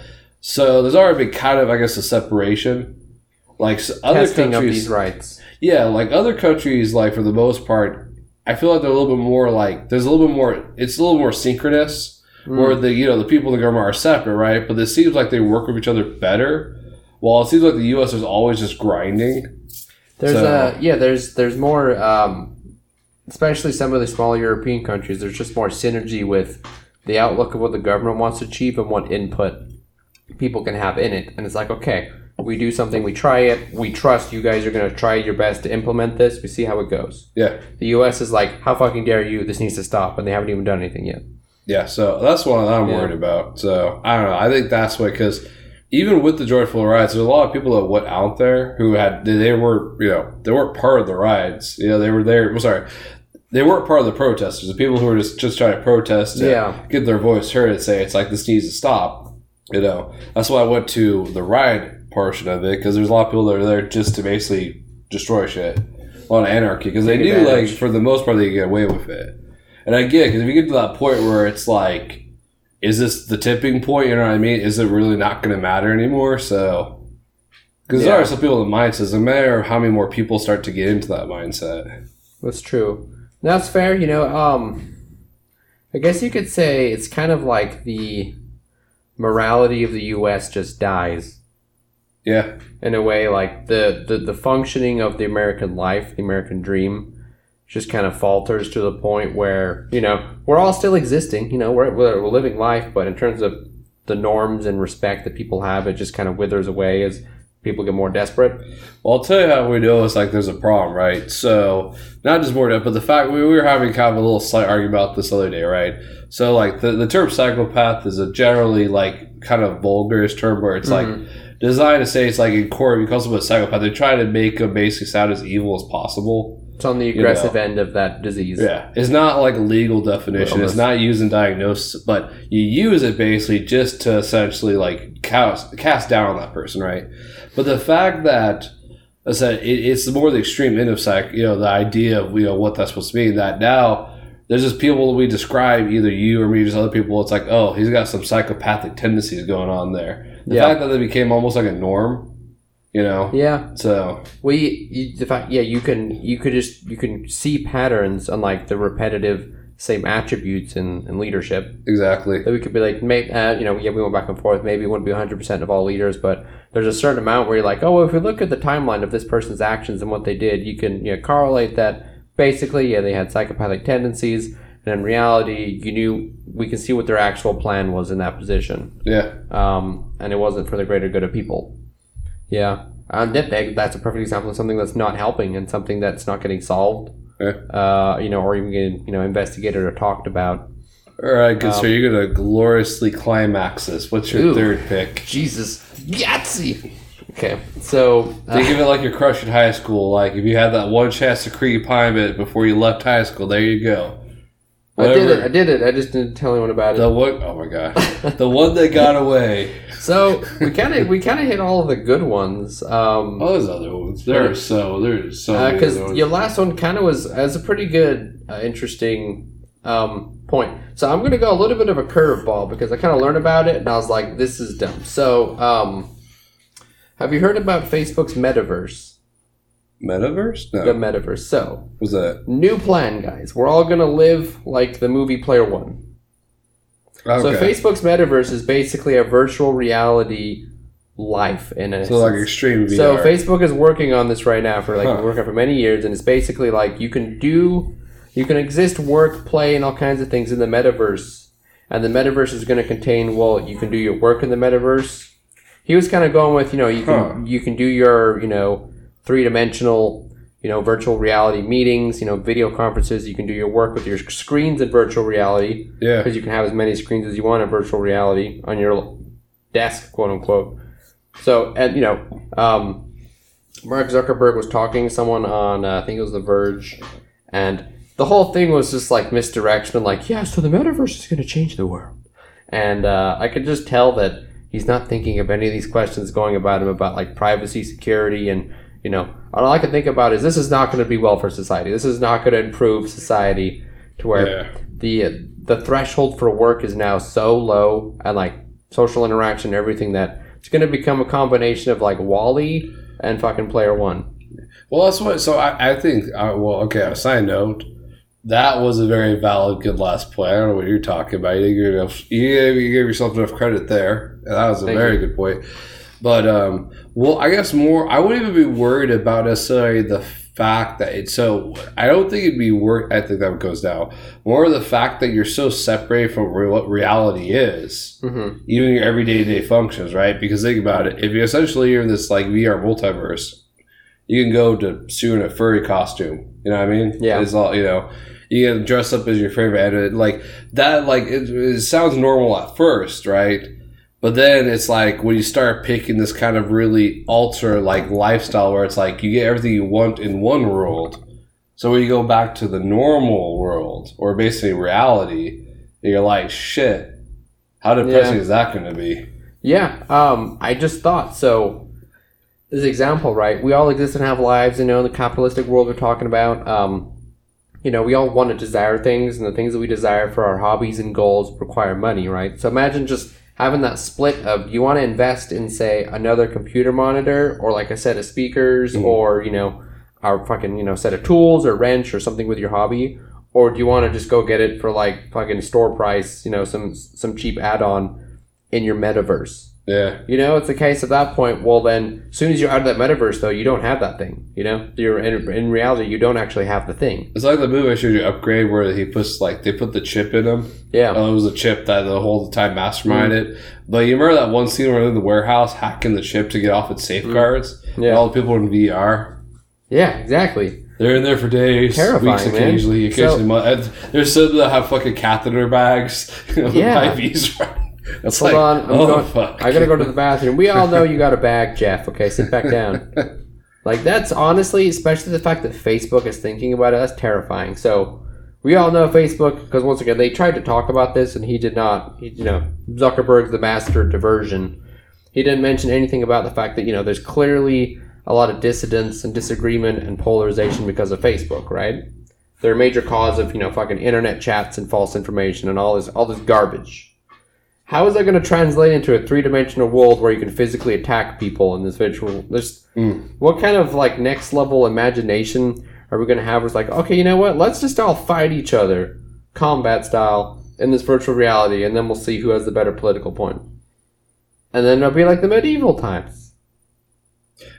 [SPEAKER 2] so there's already been kind of i guess a separation like s- other
[SPEAKER 1] Testing
[SPEAKER 2] countries
[SPEAKER 1] these rights.
[SPEAKER 2] yeah, like other countries, like for the most part, I feel like they're a little bit more like there's a little bit more. It's a little more synchronous,
[SPEAKER 1] Hmm.
[SPEAKER 2] where the you know the people in the government are separate, right? But it seems like they work with each other better. While it seems like the U.S. is always just grinding.
[SPEAKER 1] There's
[SPEAKER 2] So-
[SPEAKER 1] a yeah. There's there's more, um, especially some of the small European countries. There's just more synergy with the outlook of what the government wants to achieve and what input people can have in it. And it's like, okay, we do something, we try it, we trust you guys are going to try your best to implement this. We see how it goes.
[SPEAKER 2] Yeah,
[SPEAKER 1] The U.S. is like, how fucking dare you? This needs to stop, and they haven't even done anything yet.
[SPEAKER 2] yeah. So that's one that I'm
[SPEAKER 1] Yeah.
[SPEAKER 2] worried about. So I don't know. I think that's what because even with the Floyd riots, there's a lot of people that went out there who had they, were you know they weren't part of the rides. You know they were there. I'm sorry. They weren't part of the protesters. The people who were just, just trying to protest
[SPEAKER 1] Yeah.
[SPEAKER 2] get their voice heard and say it's like this needs to stop. You know, that's why I went to the ride portion of it because there's a lot of people that are there just to basically destroy shit, a lot of anarchy because they knew like for the most part they could get away with it. And I get because if you get to that point where it's like, is this the tipping point? You know what I mean? Is it really not going to matter anymore? So, because there are some people in the mindsets, no matter how many more people start to get into that mindset.
[SPEAKER 1] That's true. That's fair. You know, um, I guess you could say it's kind of like the morality of the U.S. just dies
[SPEAKER 2] Yeah,
[SPEAKER 1] in a way. Like the the, the functioning of the American life, the American dream, just kind of falters to the point where you know we're all still existing. You know, we're we're, living life, but in terms of the norms and respect that people have, it just kind of withers away as people get more desperate.
[SPEAKER 2] Well, I'll tell you how we know it's like there's a problem, right? So, not just more death, but the fact we, we were having kind of a little slight argument about this other day, right? So, like the, the term psychopath is a generally like kind of vulgarish term where it's like mm-hmm. designed to say it's like in court because of a psychopath, they try to make him basically sound as evil as possible.
[SPEAKER 1] It's on the aggressive end of that disease.
[SPEAKER 2] Yeah, it's not like a legal definition. It's not used in diagnosis, but you use it basically just to essentially like cast cast down on that person, right? But the fact that I said it, it's more the extreme end of psych, you know, the idea of you know what that's supposed to mean. That now there's just people that we describe, either you or me, just other people. It's like, oh, he's got some psychopathic tendencies going on there. The
[SPEAKER 1] Yeah.
[SPEAKER 2] fact that they became almost like a norm, you know.
[SPEAKER 1] Yeah.
[SPEAKER 2] So
[SPEAKER 1] We, you, the fact, yeah, you can, you could just, you can see patterns on like the repetitive same attributes in, in leadership.
[SPEAKER 2] exactly.
[SPEAKER 1] That we could be like, may, uh, you know, yeah, we went back and forth. Maybe it wouldn't be 100% of all leaders, but there's a certain amount where you're like, oh, well, if we look at the timeline of this person's actions and what they did, you can you know, correlate that basically, yeah, they had psychopathic tendencies. And in reality, you knew, we can see what their actual plan was in that position.
[SPEAKER 2] Yeah.
[SPEAKER 1] Um, and it wasn't for the greater good of people. Yeah. And that, that- that's a perfect example of something that's not helping and something that's not getting solved.
[SPEAKER 2] Yeah.
[SPEAKER 1] Uh, you know, or even getting, you know, investigated or talked about.
[SPEAKER 2] All right, good. so you're gonna gloriously climax this. What's your
[SPEAKER 1] Um, Ooh.
[SPEAKER 2] third pick?
[SPEAKER 1] Jesus, Yahtzee. Okay, so uh,
[SPEAKER 2] Think of it like your crush in high school. Like if you had that one chance to creep behind it before you left high school, there you go.
[SPEAKER 1] I did it. I did it. I just didn't tell anyone about
[SPEAKER 2] The
[SPEAKER 1] it.
[SPEAKER 2] one, oh my god, the one that got away.
[SPEAKER 1] So we kind of we kind of hit all of the good ones. Um,
[SPEAKER 2] Oh, there's other ones. There are so there's so
[SPEAKER 1] because
[SPEAKER 2] ones.
[SPEAKER 1] your last one kind of was as a pretty good, uh, interesting um, point. So I'm going to go a little bit of a curveball because I kind of learned about it and I was like, this is dumb. So, um, have you heard about Facebook's metaverse?
[SPEAKER 2] Metaverse? No,
[SPEAKER 1] The metaverse. So,
[SPEAKER 2] was that?
[SPEAKER 1] new plan, guys. We're all going to live like the movie Player One.
[SPEAKER 2] Okay.
[SPEAKER 1] So, Facebook's metaverse is basically a virtual reality life in a
[SPEAKER 2] So like extreme VR.
[SPEAKER 1] So Facebook is working on this right now for like
[SPEAKER 2] Huh.
[SPEAKER 1] working for many years, and it's basically like you can do, you can exist, work, play, and all kinds of things in the metaverse, and the metaverse is going to contain. Well, you can do your work in the metaverse. He was kind of going with you know you can
[SPEAKER 2] Huh.
[SPEAKER 1] you can do your you know three dimensional you know virtual reality meetings, you know video conferences. You can do your work with your screens in virtual reality
[SPEAKER 2] yeah.
[SPEAKER 1] because you can have as many screens as you want in virtual reality on your desk, quote unquote. So, and you know, um, Mark Zuckerberg was talking to someone on, uh, I think it was The Verge, and the whole thing was just like misdirection, like, yeah, so the metaverse is going to change the world. And uh, I could just tell that he's not thinking of any of these questions going about him about like privacy, security, and you know, all I can think about is this is not going to be well for society. This is not going to improve society to where
[SPEAKER 2] Yeah.
[SPEAKER 1] the the threshold for work is now so low and like social interaction and everything that it's going to become a combination of like WALL-E and fucking Player One.
[SPEAKER 2] Well, that's what. So I, I think. Uh, well, okay. On a side note, that was a very valid, good last point. I don't know what you're talking about. You enough, you gave, you gave yourself enough credit there. That was a
[SPEAKER 1] Thank
[SPEAKER 2] very
[SPEAKER 1] you.
[SPEAKER 2] good point. But um, well, I guess more. I wouldn't even be worried about necessarily the fact that it's so. I don't think it'd be worth. I think that goes down. More the fact that you're so separated from re- what reality is
[SPEAKER 1] Mm-hmm.
[SPEAKER 2] even your everyday day functions, right? Because think about it, if you essentially you're in this like VR multiverse, you can go to sue in a furry costume. You know what I mean?
[SPEAKER 1] Yeah.
[SPEAKER 2] It's all you know. You can dress up as your favorite like that. Like it, it sounds normal at first, right? But then it's like when you start picking this kind of really ultra like lifestyle where it's like you get everything you want in one world. So when you go back to the normal world or basically reality, you're like, shit, how depressing
[SPEAKER 1] Yeah.
[SPEAKER 2] is that going to be?
[SPEAKER 1] Yeah, um, I just thought so. This example, right? We all exist and have lives, you know, in the capitalistic world we're talking about. Um, you know, we all want to desire things, and the things that we desire for our hobbies and goals require money, right? So imagine just having that split of you want to invest in, say, another computer monitor, or like a set of speakers,
[SPEAKER 2] Mhm.
[SPEAKER 1] or you know, our fucking you know set of tools or wrench or something with your hobby, or do you want to just go get it for like fucking store price, you know, some some cheap add-on in your metaverse?
[SPEAKER 2] Yeah.
[SPEAKER 1] You know, it's a case at that point. Well, then, as soon as you're out of that metaverse, though, you don't have that thing. You know, you're in, in reality, you don't actually have the thing.
[SPEAKER 2] It's like the movie I showed you, Upgrade, where he puts like they put the chip in him.
[SPEAKER 1] Yeah,
[SPEAKER 2] Oh, it was a chip that the whole time masterminded mm-hmm. it. But you remember that one scene where they're in the warehouse hacking the chip to get off its safeguards? And
[SPEAKER 1] yeah,
[SPEAKER 2] all the people in VR.
[SPEAKER 1] yeah, exactly.
[SPEAKER 2] They're in there for days,
[SPEAKER 1] Terrifying,
[SPEAKER 2] weeks,
[SPEAKER 1] man.
[SPEAKER 2] occasionally. Occasionally,
[SPEAKER 1] So-
[SPEAKER 2] months. There's some that have fucking catheter bags. You know,
[SPEAKER 1] Yeah.
[SPEAKER 2] IVs. Right? That's
[SPEAKER 1] Hold
[SPEAKER 2] like,
[SPEAKER 1] on, I'm
[SPEAKER 2] oh
[SPEAKER 1] going-
[SPEAKER 2] fuck.
[SPEAKER 1] I gotta go to the bathroom. We all know you got a bag, Jeff. Okay, sit back down. Like that's honestly, especially the fact that Facebook is thinking about it, that's terrifying. So we all know Facebook because once again they tried to talk about this and he did not. He, you know, Zuckerberg's the master of diversion. He didn't mention anything about the fact that you know there's clearly a lot of dissidence and disagreement and polarization because of Facebook, right? They're a major cause of you know fucking internet chats and false information and all this all this garbage. How is that going to translate into a three-dimensional world where you can physically attack people in this virtual? There's
[SPEAKER 2] Mm.
[SPEAKER 1] what kind of like next level imagination are we going to have? Where it's like, okay, you know what? Let's just all fight each other, combat style, in this virtual reality, and then we'll see who has the better political point. And then it'll be like the medieval times.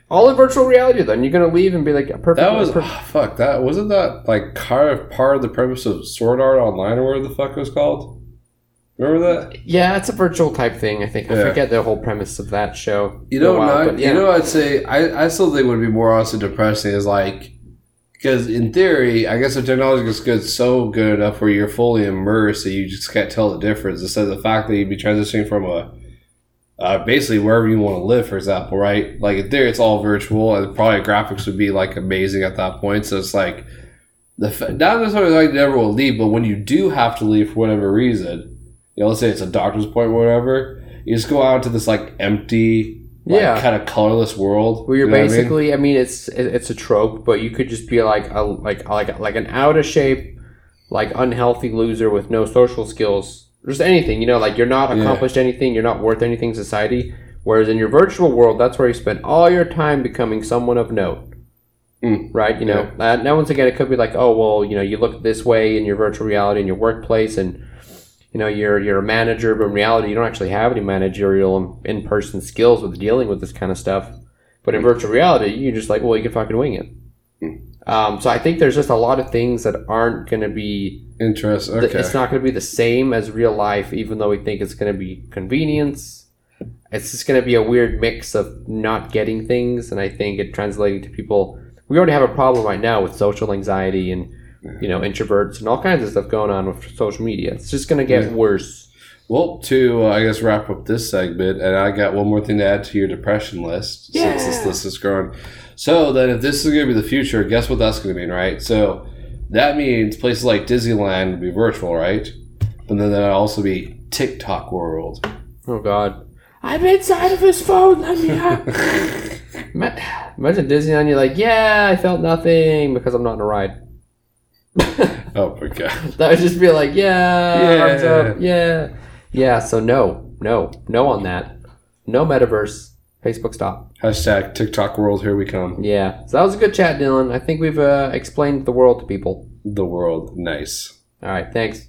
[SPEAKER 1] All in virtual reality. Then you're going to leave and be like, perfect.
[SPEAKER 2] That was
[SPEAKER 1] per-
[SPEAKER 2] ah, fuck. That wasn't that like part of part of the premise of Sword Art Online or whatever the fuck it was called. Remember that?
[SPEAKER 1] yeah, it's a virtual type thing. I think I
[SPEAKER 2] Yeah.
[SPEAKER 1] forget the whole premise of that show.
[SPEAKER 2] You know,
[SPEAKER 1] while,
[SPEAKER 2] not,
[SPEAKER 1] yeah.
[SPEAKER 2] you know, I'd say I, I still think would be more honestly depressing is like because in theory, I guess the technology is good, so good enough where you're fully immersed that you just can't tell the difference. Instead of the fact that you'd be transitioning from a uh, basically wherever you want to live, for example, right? Like in theory, it's all virtual, and probably graphics would be like amazing at that point. So it's like the not necessarily like you never will leave, but when you do have to leave for whatever reason, you know, let's say it's a doctor's appointment, or whatever, you just go out to this like empty, like,
[SPEAKER 1] Yeah.
[SPEAKER 2] kind of colorless world.
[SPEAKER 1] Where you're
[SPEAKER 2] you know what I mean?
[SPEAKER 1] basically, I mean? it's it's a trope, but you could just be like a like like like an out of shape, like unhealthy loser with no social skills, just anything. You know, like you're not
[SPEAKER 2] Yeah.
[SPEAKER 1] accomplished anything, you're not worth anything in society. Whereas in your virtual world, that's where you spend all your time becoming someone of note.
[SPEAKER 2] Mm.
[SPEAKER 1] Right, you know. Uh, now, once again, it could be like, oh, well, you know, you look this way in your virtual reality in your workplace, and you know, you're you're a manager, but in reality, you don't actually have any managerial in person skills with dealing with this kind of stuff. But in virtual reality, you're just like, well, you can fucking wing it. Um, so I think there's just a lot of things that aren't going to be.
[SPEAKER 2] Interest.
[SPEAKER 1] th- It's not going to be the same as real life, even though we think it's going to be convenience. It's just going to be a weird mix of not getting things, and I think it translating to people. We already have a problem right now with social anxiety and you know introverts and all kinds of stuff going on with social media. It's just going to get
[SPEAKER 2] Yeah.
[SPEAKER 1] worse.
[SPEAKER 2] Well, to uh, I guess wrap up this segment, and I got one more thing to add to your depression list yeah. since this list is growing. So then, if this is going to be the future, guess what that's going to mean, right? So that means places like Disneyland will be virtual, right? But then that'll also be TikTok world.
[SPEAKER 1] Oh God. I'm inside of his phone. Let me out. Ma- Imagine Disneyland. You're like, yeah, I felt nothing because I'm not in a ride.
[SPEAKER 2] Oh my god!
[SPEAKER 1] That would just be like, yeah,
[SPEAKER 2] Yeah.
[SPEAKER 1] arms up, yeah, yeah. So no, no, no on that. No metaverse. Facebook stop.
[SPEAKER 2] Hashtag TikTok world. Here we come.
[SPEAKER 1] Yeah. So that was a good chat, Dylan. I think we've uh, explained the world to people.
[SPEAKER 2] The world. Nice.
[SPEAKER 1] All right. Thanks.